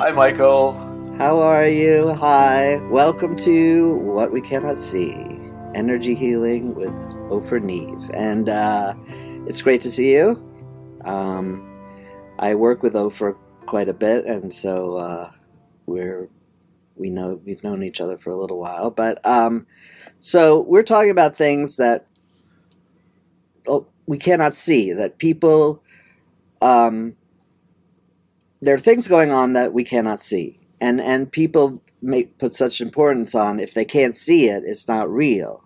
Hi, Michael. How are you? Hi. Welcome to What We Cannot See Energy Healing with Ofer Niv. And uh, it's great to see you. Um, I work with Ofer quite a bit, and so uh, we're we know we've known each other for a little while. But um, so we're talking about things that oh, we cannot see, that people um, there are things going on that we cannot see, and and people make put such importance on if they can't see it, it's not real.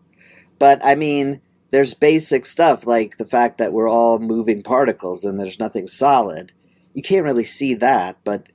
But I mean, there's basic stuff like the fact that we're all moving particles and there's nothing solid. You can't really see that, but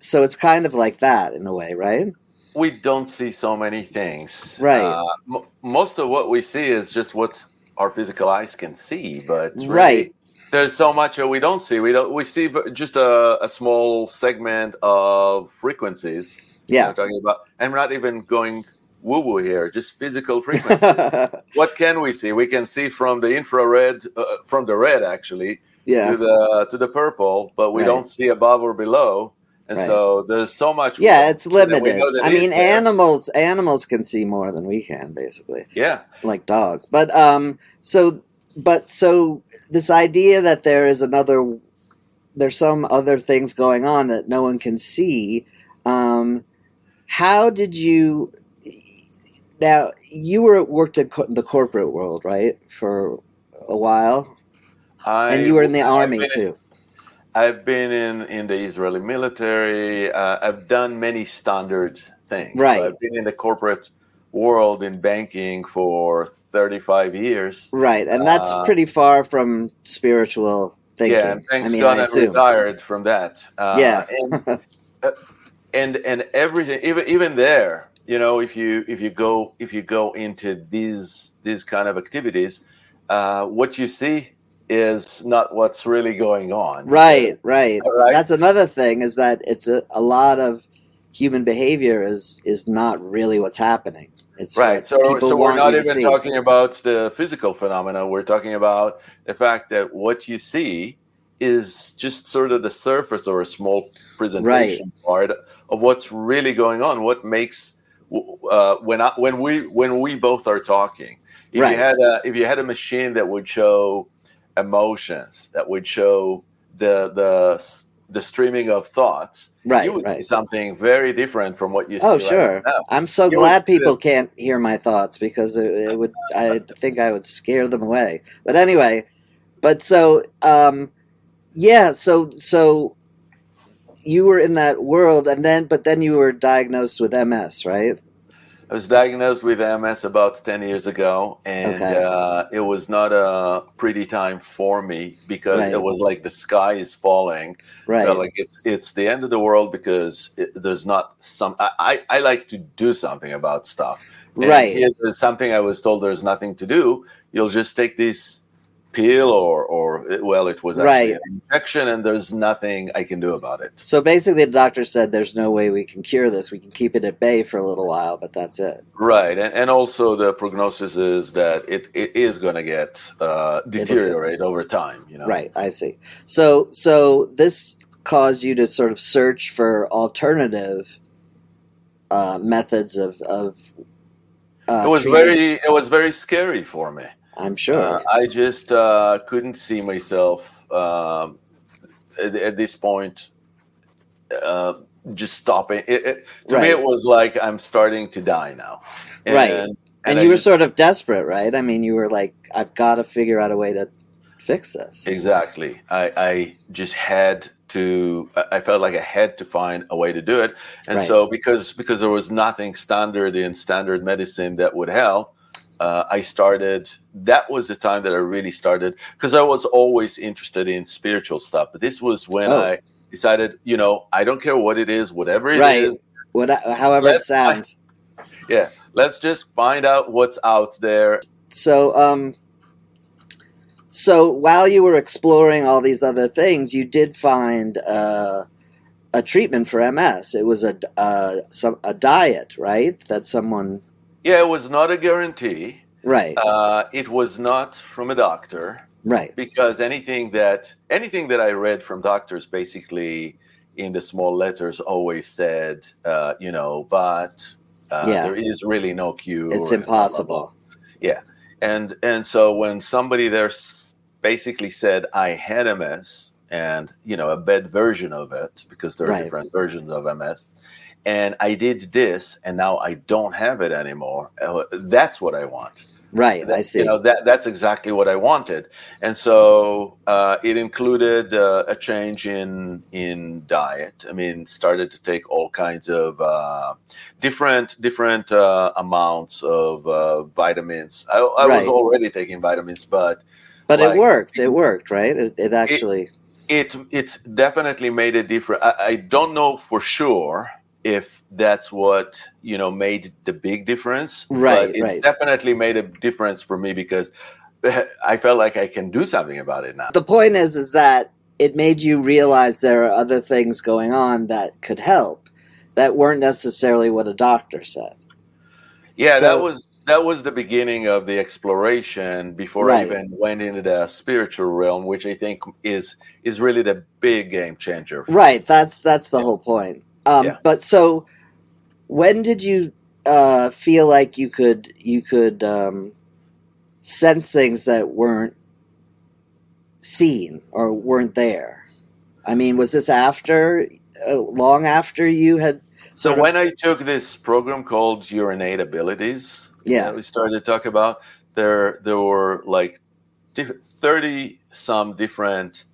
so it's kind of like that in a way, right? We don't see so many things, right? Uh, m- most of what we see is just what our physical eyes can see, but really, right there's so much that we don't see. We don't. We see just a, a small segment of frequencies. Yeah, we're talking about, and we're not even going woo woo here. Just physical frequencies. what can we see? We can see from the infrared, uh, from the red actually, yeah. to the to the purple, but we right. don't see above or below. And right. so there's so much. Yeah, it's limited. I mean, animals animals can see more than we can, basically. Yeah, like dogs. But um, so but so this idea that there is another there's some other things going on that no one can see um, how did you now you were worked in the corporate world right for a while? I, and you were in the army too. I've been in in the israeli military. Uh, i've done many standard things. Right. So i've been in the corporate world in banking for 35 years. Right, and that's uh, pretty far from spiritual thinking. Yeah, thanks I mean, God I retired from that. Uh, yeah, and, uh, and and everything, even even there, you know, if you if you go if you go into these these kind of activities, uh, what you see is not what's really going on. Right, right. right? That's another thing is that it's a, a lot of human behavior is is not really what's happening. It's right. So, so we're not even talking about the physical phenomena. We're talking about the fact that what you see is just sort of the surface or a small presentation right. part of what's really going on. What makes uh, when I, when we when we both are talking. If right. you had a if you had a machine that would show emotions, that would show the the the streaming of thoughts, right, you would right. see something very different from what you see. Oh, sure. I'm so you glad people can't hear my thoughts because it, it, would. I think I would scare them away. But anyway, but so um, yeah, so so you were in that world, and then but then you were diagnosed with MS, right? I was diagnosed with MS about 10 years ago, and okay. uh, it was not a pretty time for me because right. it was like the sky is falling. Right. So like it's it's the end of the world because it, there's not some. I, I, I, like to do something about stuff. And right. There's something I was told there's nothing to do. You'll just take this pill or or well it was right. an infection and there's nothing i can do about it. So basically the doctor said there's no way we can cure this. We can keep it at bay for a little while but that's it. Right and, and also the prognosis is that it, it is going to get uh, deteriorate over time you know? Right i see. So so this caused you to sort of search for alternative uh, methods of of uh, it was treating. very it was very scary for me I'm sure. Uh, I just uh, couldn't see myself um, at, at, this point uh, just stopping. It, it, to right. me, it was like I'm starting to die now. And, right. And, and you I were just, sort of desperate, right? I mean, you were like, I've got to figure out a way to fix this. Exactly. I, I just had to i felt like i had to find a way to do it and right. so because because there was nothing standard in standard medicine that would help uh, I started. That was the time that I really started because I was always interested in spiritual stuff. But this was when oh. I decided, you know, I don't care what it is, whatever it right. is, what, however it sounds. Find, yeah, let's just find out what's out there. So, um, so while you were exploring all these other things, you did find uh, a treatment for MS. It was a uh, some a diet, right? That someone yeah, it was not a guarantee. Right. Uh, it was not from a doctor. Right. Because anything that anything that I read from doctors basically in the small letters always said, uh, you know, but uh, yeah. there is really no cure. It's impossible. Yeah, and and so when somebody there basically said I had MS and you know a bad version of it because there are right. different versions of MS, and I did this and now I don't have it anymore. Uh, that's what I want. Right, that, I see. You know that that's exactly what I wanted, and so uh, it included uh, a change in in diet. I mean, started to take all kinds of uh, different different uh, amounts of uh, vitamins. I, I right. was already taking vitamins, but but like, it worked. It worked, right? It, it actually it, it it's definitely made a difference. I, I don't know for sure if that's what you know made the big difference. Right, but it right. definitely made a difference for me because I felt like I can do something about it now. The point is, is that it made you realize there are other things going on that could help that weren't necessarily what a doctor said. Yeah, so, that was that was the beginning of the exploration before right. I even went into the spiritual realm, which I think is is really the big game changer. Right. That's that's the whole point. Um, yeah. But so, when did you uh, feel like you could you could um, sense things that weren't seen or weren't there? I mean, was this after, uh, long after you had? So when I took this program called Your Innate Abilities, yeah, we started to talk about there. There were like thirty some different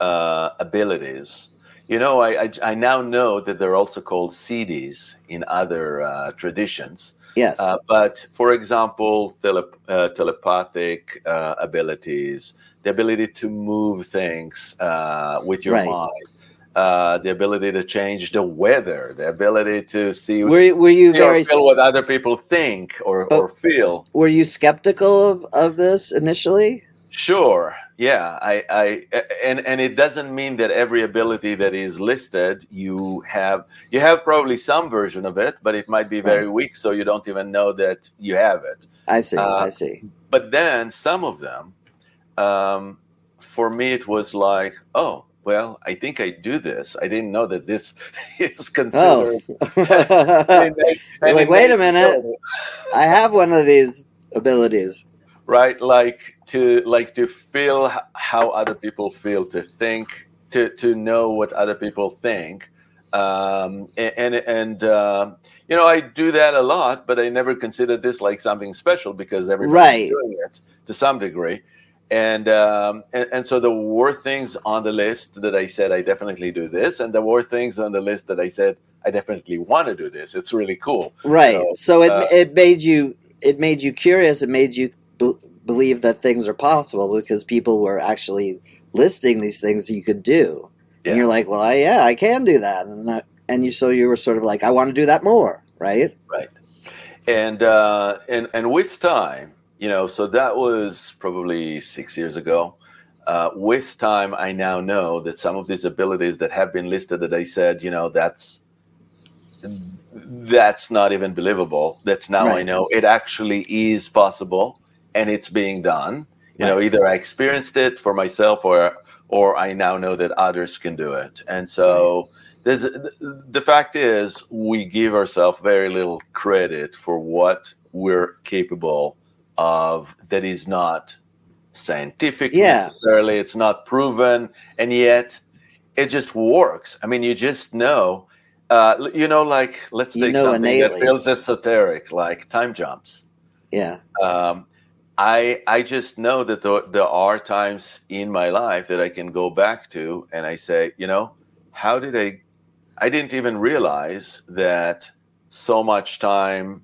uh, abilities you know, I, I, I now know that they're also called siddhis in other uh, traditions. Yes. Uh, but for example, tele- uh, telepathic uh, abilities, the ability to move things uh, with your right. mind, uh, the ability to change the weather, the ability to see were, were you very feel what other people think or, or feel. Were you skeptical of, of this initially? Sure yeah i i and and it doesn't mean that every ability that is listed you have you have probably some version of it but it might be very right. weak so you don't even know that you have it i see uh, i see but then some of them um, for me it was like oh well, I think I do this. I didn't know that this is considered. Oh. and, and like, wait a minute. I have one of these abilities right like to like to feel how other people feel to think to to know what other people think um, and and, uh, you know i do that a lot but i never considered this like something special because everybody's right. doing it to some degree. And, um, and and so there were things on the list that i said i definitely do this and there were things on the list that i said i definitely want to do this. It's really cool. Right. So, so it, uh, it made you it made you curious. It made you believe that things are possible because people were actually listing these things you could do. Yeah. And you're like, well, I, yeah, I can do that. And, I, and you, so you were sort of like, I want to do that more. Right. Right. And, uh, and, and with time, you know, so that was probably six years ago. Uh, with time, I now know that some of these abilities that have been listed that I said, you know, that's that's not even believable. That's now right. I know it actually is possible and it's being done. You know, either I experienced it for myself or or I now know that others can do it. And so there's the fact is we give ourselves very little credit for what we're capable of that is not scientific yeah. necessarily. It's not proven. And yet it just works. I mean you just know uh, you know like let's you take something that feels esoteric like time jumps. Yeah. Um, I I just know that there, there are times in my life that I can go back to and I say, you know, how did I I didn't even realize that so much time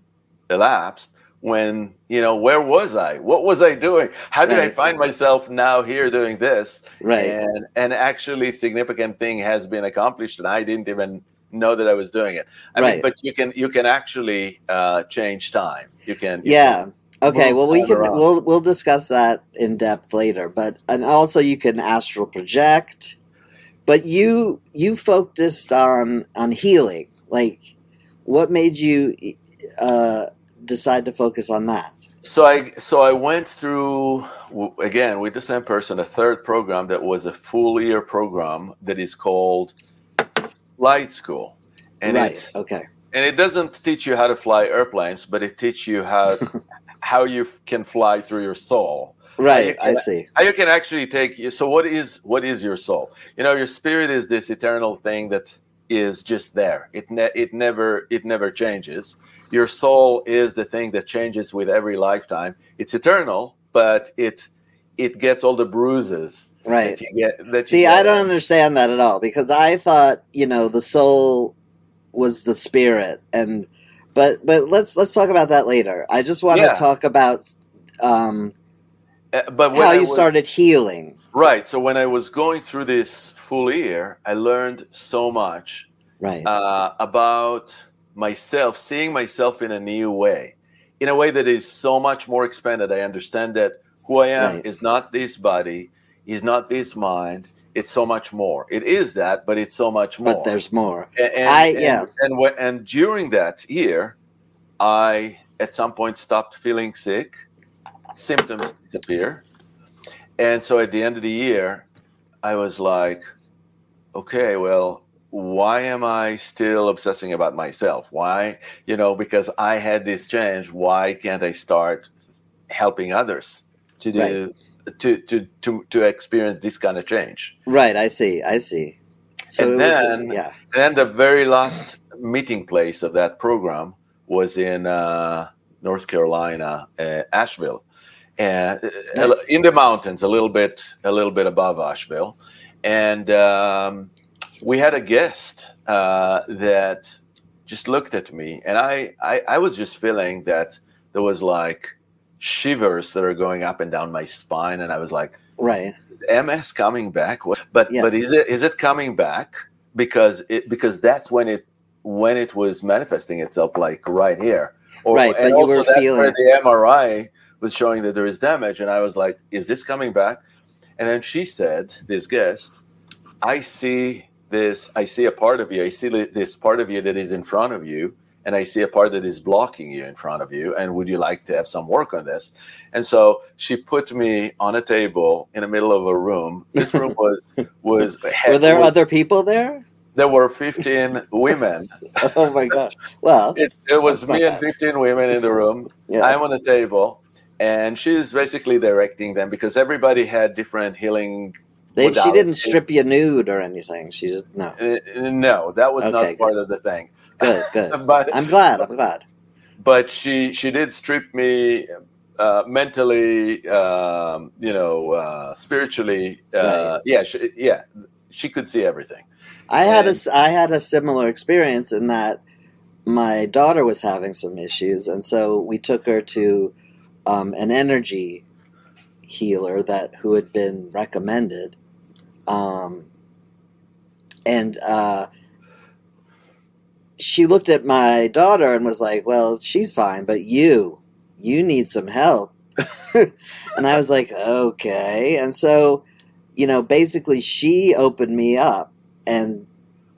elapsed when, you know, where was I? What was I doing? How did right. I find myself now here doing this? Right. And and actually significant thing has been accomplished and I didn't even know that I was doing it. I right. mean, but you can you can actually uh, change time. You can you yeah. Can, Okay, well we can we'll we'll discuss that in depth later, but and also you can astral project. But you you focused on on healing. Like what made you uh, decide to focus on that? So I so I went through again with the same person a third program that was a full year program that is called flight school, and right. It, okay. And it doesn't teach you how to fly airplanes, but it teaches you how how you can fly through your soul. Right, can, I see. How you can actually take. So, what is what is your soul? You know, your spirit is this eternal thing that is just there. It ne- it never it never changes. Your soul is the thing that changes with every lifetime. It's eternal, but it it gets all the bruises. Right. That you get, that See, you I don't understand that at all because I thought you know the soul was the spirit and but but let's let's talk about that later. I just want yeah. to talk about um, uh, but how you was, started healing. Right. So when I was going through this full year, I learned so much. Right. Uh, about myself, seeing myself in a new way, in a way that is so much more expanded. I understand that who I am right. is not this body, is not this mind. It's so much more. It is that, but it's so much more. But there's more. And, and I yeah. And, and, and during that year, I at some point stopped feeling sick symptoms disappear. And so at the end of the year, I was like, okay, well, why am I still obsessing about myself? Why, you know, because I had this change, why can't I start helping others to do right. To, to to to experience this kind of change? Right, I see. I see. So and then, was, yeah. And then the very last meeting place of that program was in uh, North Carolina, uh, Asheville and nice. in the mountains, a little bit, a little bit above Asheville, and um, we had a guest uh, that just looked at me, and I, I, I was just feeling that there was like shivers that are going up and down my spine, and I was like, right, MS coming back, but yes. but is it is it coming back because it because that's when it when it was manifesting itself like right here. Or, right, but you were feeling the MRI was showing that there is damage. And I was like, is this coming back? And then she said, this guest, I see this, I see a part of you. I see this part of you that is in front of you. And I see a part that is blocking you in front of you. And would you like to have some work on this? And so she put me on a table in the middle of a room. This room was was. Were there was, other people there? There were fifteen women. oh my gosh! Well, it, it was me and fifteen women in the room. Yeah. I'm on the table, and she's basically directing them because everybody had different healing. They, she didn't strip you nude or anything. She just no. Uh, no, that was okay, not good. part of the thing. Good, good. but I'm glad. I'm glad. But she she did strip me uh, mentally, um, you know, uh, spiritually. Uh, right. Yeah, she, yeah, she could see everything. I and, had a I had a similar experience in that my daughter was having some issues, and so we took her to um, an energy healer that who had been recommended, um, and uh, she looked at my daughter and was like, "Well, she's fine, but you, you need some help." and I was like, "Okay," and so you know, basically, she opened me up and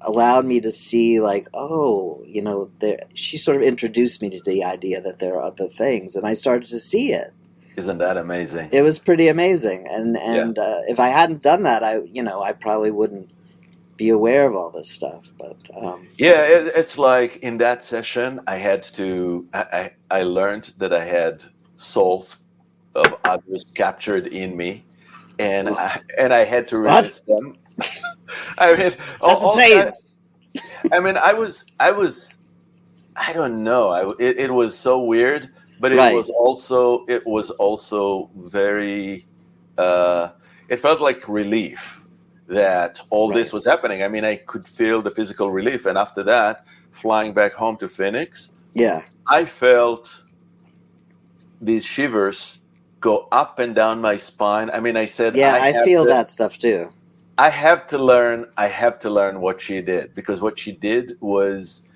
allowed me to see like oh you know there she sort of introduced me to the idea that there are other things and i started to see it isn't that amazing it was pretty amazing and and yeah. uh, if i hadn't done that i you know i probably wouldn't be aware of all this stuff but um, yeah it, it's like in that session i had to I, I learned that i had souls of others captured in me and I, and i had to release what? them I mean, all, that, I mean, I was, I was, I don't know. I, it, it was so weird, but it right. was also, it was also very, uh, it felt like relief that all right. this was happening. I mean, I could feel the physical relief. And after that, flying back home to Phoenix, yeah, I felt these shivers go up and down my spine. I mean, I said, yeah, I, I feel to, that stuff too. I have to learn. I have to learn what she did because what she did was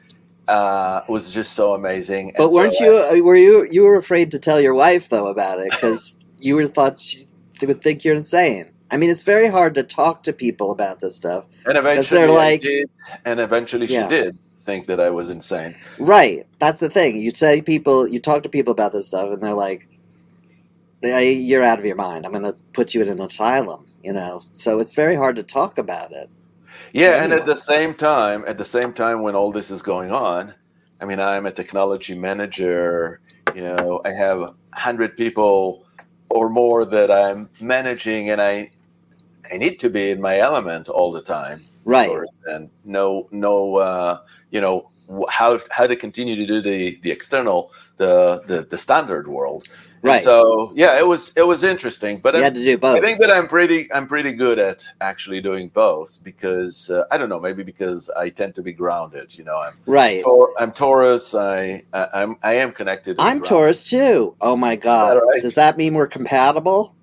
uh, was just so amazing. But weren't so you? I, uh, were you? You were afraid to tell your wife though about it because you were thought she would think you're insane. I mean, it's very hard to talk to people about this stuff. And eventually, they're like, did, and eventually, yeah. she did think that I was insane. Right. That's the thing. You say people, you talk to people about this stuff, and they're like, "You're out of your mind. I'm going to put you in an asylum." you know so it's very hard to talk about it Yeah, and at the same time, at the same time, when all this is going on, I mean, I'm a technology manager. You know, I have hundred people or more that I'm managing, and I I need to be in my element all the time, right? and no, no, uh, you know how how to continue to do the the external the the, the standard world Right. so yeah, it was it was interesting, but you I, had to do both. I think that I'm pretty I'm pretty good at actually doing both because uh, I don't know maybe because I tend to be grounded. You know, I'm right. I'm Taurus. I, I I'm I am connected. I'm Taurus too. Oh my god! right? Does that mean we're compatible?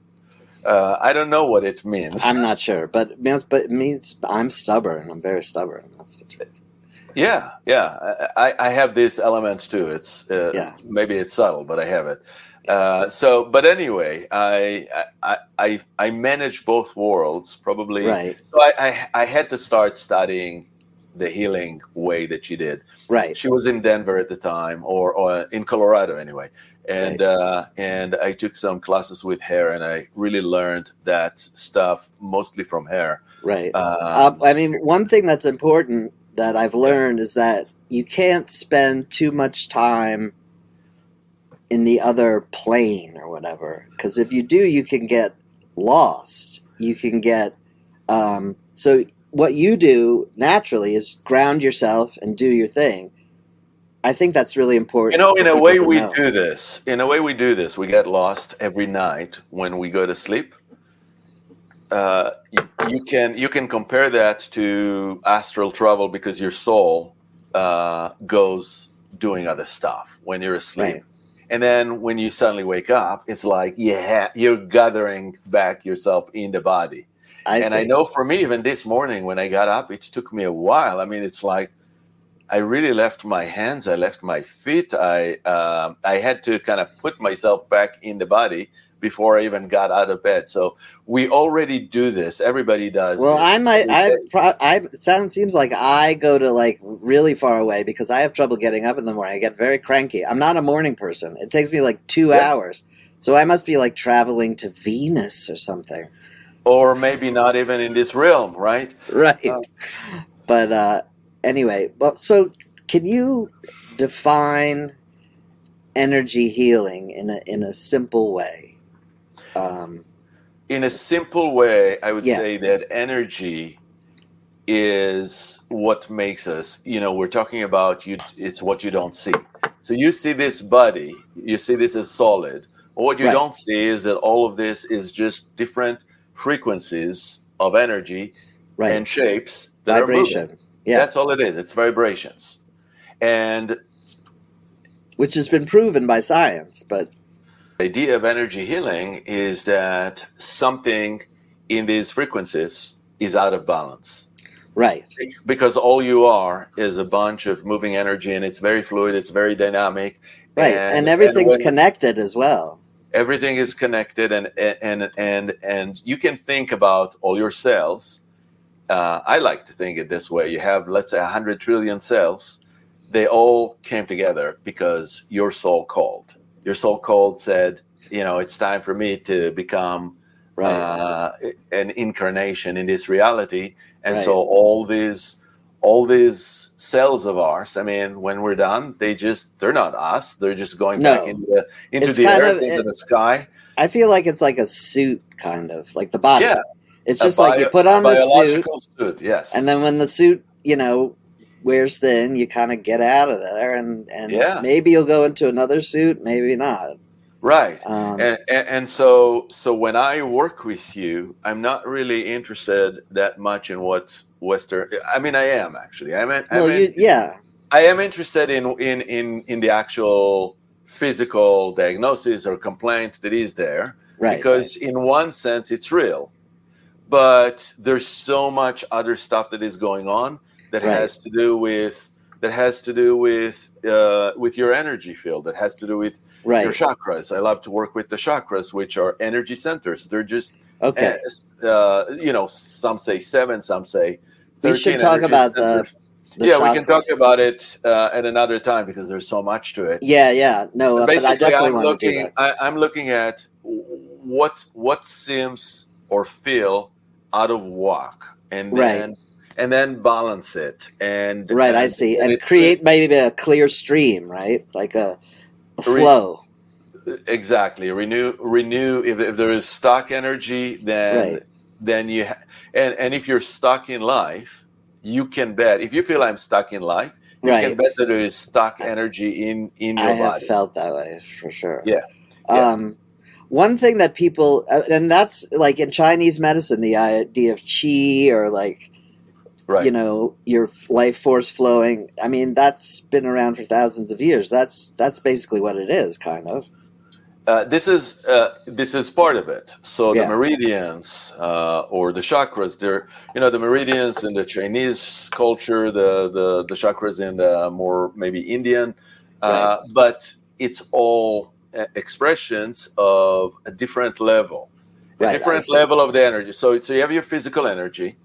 Uh, I don't know what it means. I'm not sure, but it means, but it means I'm stubborn. I'm very stubborn. That's the truth. Yeah, yeah. I, I have these elements too. It's uh, Yeah. maybe it's subtle, but I have it. Uh, so, but anyway, I, I I I manage both worlds probably. Right. So I, I I had to start studying the healing way that she did. Right. She was in Denver at the time, or or in Colorado anyway, and uh, and I took some classes with her, and I really learned that stuff mostly from her. Right. Uh, Um, I mean, one thing that's important that I've learned is that you can't spend too much time in the other plane or whatever. Because if you do, you can get lost. You can get. Um, so, what you do naturally is ground yourself and do your thing. I think that's really important. You know, in a way, we know. do this. In a way, we do this. We get lost every night when we go to sleep. Uh, you, you can you can compare that to astral travel because your soul uh, goes doing other stuff when you're asleep, Right. and then when you suddenly wake up, it's like yeah, you're gathering back yourself in the body I and I know for me, even this morning when I got up, it took me a while. I mean, it's like I really left my hands, I left my feet. I um, I had to kind of put myself back in the body before I even got out of bed. So we already do this. Everybody does. Well. I might. I, I. It sounds seems like I go to like really far away because I have trouble getting up in the morning. I get very cranky. I'm not a morning person. It takes me like two Yeah. hours. So I must be like traveling to Venus or something. or maybe not even in this realm, right? Right. Oh. But uh, anyway, well, so can you define energy healing in a in a simple way? Um, in a simple way, I would Yeah. say that energy is what makes us. You know, we're talking about you. It's what you don't see. So you see this body, you see this as solid. What you Right. don't see is that all of this is just different frequencies of energy right. and shapes that are. Vibration. Yeah. That's all it is. It's vibrations. And Which has been proven by science, but the idea of energy healing is that something in these frequencies is out of balance. right. because all you are is a bunch of moving energy and it's very fluid it's very dynamic Right. And, everything's when connected as well. everything is connected and and and and you can think about all your cells uh, i like to think it this way you have let's say 100 trillion cells they all came together because your soul called your soul called said you know it's time for me to become Right. uh, an incarnation in this reality and Right. so all these all these cells of ours i mean when we're done they just they're not us they're just going No. back into the into It's the earth of- into it- the sky I feel like it's like a suit, kind of like the body. Yeah. It's just like you put on the suit, suit yes and then when the suit, you know, wears thin, you kind of get out of there, and and Yeah. maybe you'll go into another suit, maybe not. right Um, and, and, and so so when i work with you i'm not really interested that much in what western i mean i am actually i'm, I'm well, you, yeah, I am interested in in in in the actual physical diagnosis or complaint that is there right. because in one sense it's real but there's so much other stuff that is going on that Right. has to do with that has to do with uh, with your energy field that has to do with right, your chakras i love to work with the chakras which are energy centers they're just okay. uh, you know some say seven some say We should talk about the- centers The yeah, we can talk about it uh, at another time because there's so much to it. Yeah, yeah, no, uh, but I definitely I'm want to do looking. that. I, I'm looking at what what seems or feel out of whack, and Right. then and then balance it and right and, i see and, it- create maybe a clear stream right like a, a flow exactly renew renew if, if there is stock energy then Right. then you ha- and and if you're stuck in life you can bet if you feel i'm stuck in life you right can bet that there is stock energy in in your i have body felt that way for sure Yeah. Yeah. um one thing that people uh, and that's like in chinese medicine the idea of qi or like right. you know your life force flowing. I mean that's been around for thousands of years. That's that's basically what it is kind of. Uh, this is uh, this is part of it. So Yeah. the meridians uh, or the chakras, they're you know the meridians in the Chinese culture, the the, the chakras in the more maybe Indian, uh, but it's all expressions of a different level, a Right, I different level of the energy. So so you have your physical energy,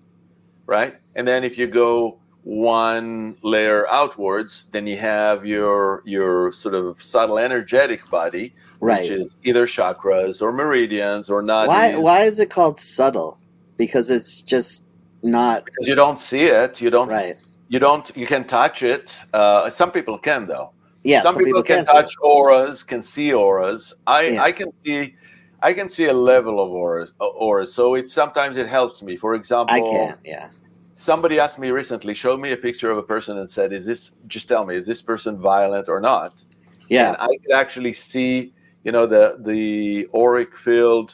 right, and then if you go one layer outwards, then you have your your sort of subtle energetic body right which is either chakras or meridians or not. why why is it called subtle because it's just not Because you don't see it, you don't. right You don't. You can touch it. Uh, some people can though. Yeah some, people, can can't see touch auras, can see auras. I Yeah. I can see. I can see a level of auras, uh, auras. So it sometimes it helps me. For example, i can yeah somebody asked me recently, showed me a picture of a person and said, "Is this? Just tell me, is this person violent or not?" yeah and I could actually see, you know, the the auric field,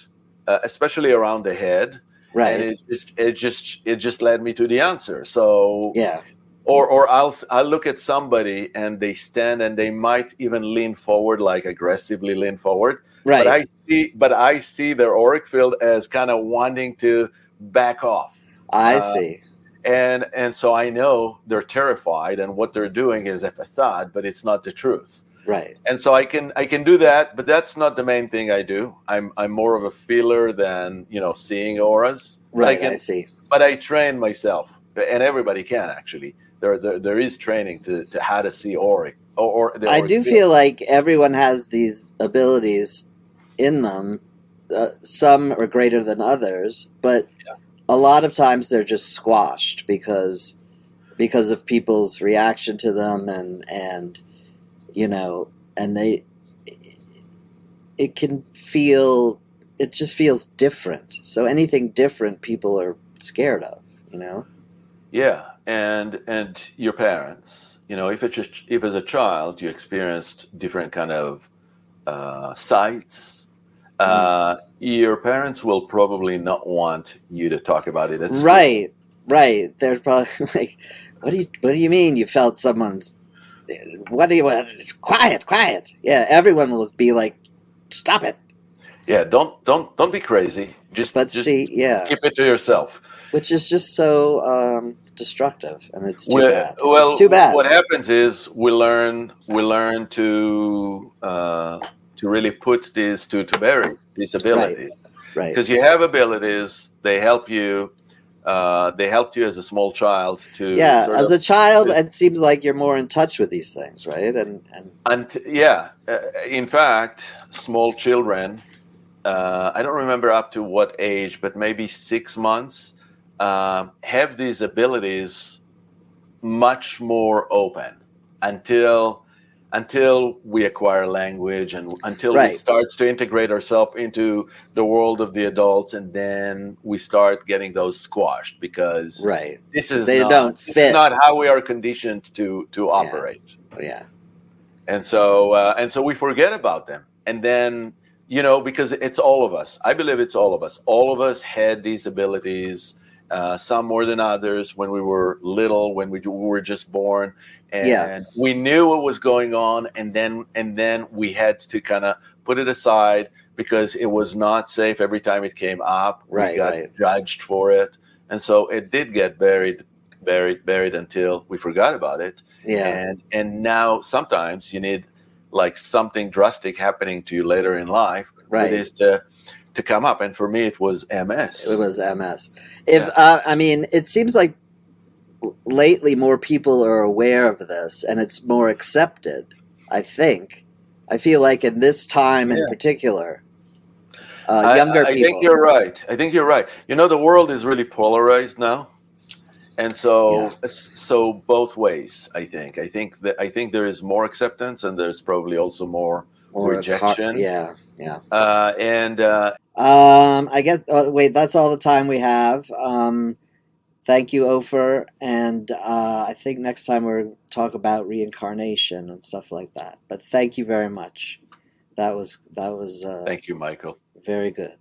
uh, especially around the head, right and it just it just it just led me to the answer. So, yeah or or I'll I'll look at somebody and they stand and they might even lean forward, like aggressively lean forward. right But I see, but I see their auric field as kind of wanting to back off i uh, see and and so I know they're terrified, and what they're doing is a facade, but it's not the truth right and so I can I can do that, but that's not the main thing I do. I'm I'm more of a feeler than you know seeing auras. But I right can, i see but I train myself, and everybody can actually. There there, there is training to, to how to see auric or, or I do field. feel like everyone has these abilities in them. Uh, some are greater than others, but Yeah. a lot of times they're just squashed because because of people's reaction to them and and you know and they it can feel it just feels different. So anything different people are scared of, you know. Yeah, and and your parents, you know, if it's a, if as a child you experienced different kind of uh, sights, uh, your parents will probably not want you to talk about it. School. Right, right. They're probably like, "What do you What do you mean you felt someone's? What do you want? Quiet, quiet." Yeah, everyone will be like, "Stop it!" Yeah, don't don't don't be crazy. Just But just see, yeah, keep it to yourself. Which is just so um, destructive, and it's too well, bad. well, it's too bad. What happens is we learn we learn to uh, to really put these to to bury these abilities right, because you have abilities. They help you. Uh, they helped you as a small child to yeah. As of- a child, it seems like you're more in touch with these things, right? And and And yeah, uh, in fact, small children, uh, I don't remember up to what age, but maybe six months, um, have these abilities much more open until until we acquire language and until we start to integrate ourselves into the world of the adults, and then we start getting those squashed because right, this is They not, don't fit. not how we are conditioned to to operate. Yeah, and so uh, and so we forget about them. And then you know because it's all of us. I believe it's all of us. All of us had these abilities uh, some more than others when we were little when we were just born and Yeah. we knew what was going on and then and then we had to kind of put it aside because it was not safe every time it came up Right, we got right. judged for it and so it did get buried buried buried until we forgot about it yeah, and and now sometimes you need like something drastic happening to you later in life Right. for this to to come up and for me it was ms It was MS. If Yeah. uh, I mean, it seems like lately more people are aware of this, and it's more accepted. I think. I feel like in this time in particular, uh, I- younger I, people. I think you're right i think you're right you know the world is really polarized now and so yeah. so both ways i think i think that i think there is more acceptance and there's probably also more, rejection? yeah yeah. Uh, and uh, um i guess uh, wait that's all the time we have. Um thank you ofer and uh, i think next time we'll talk about reincarnation and stuff like that. But thank you very much. That was that was uh, thank you michael. very good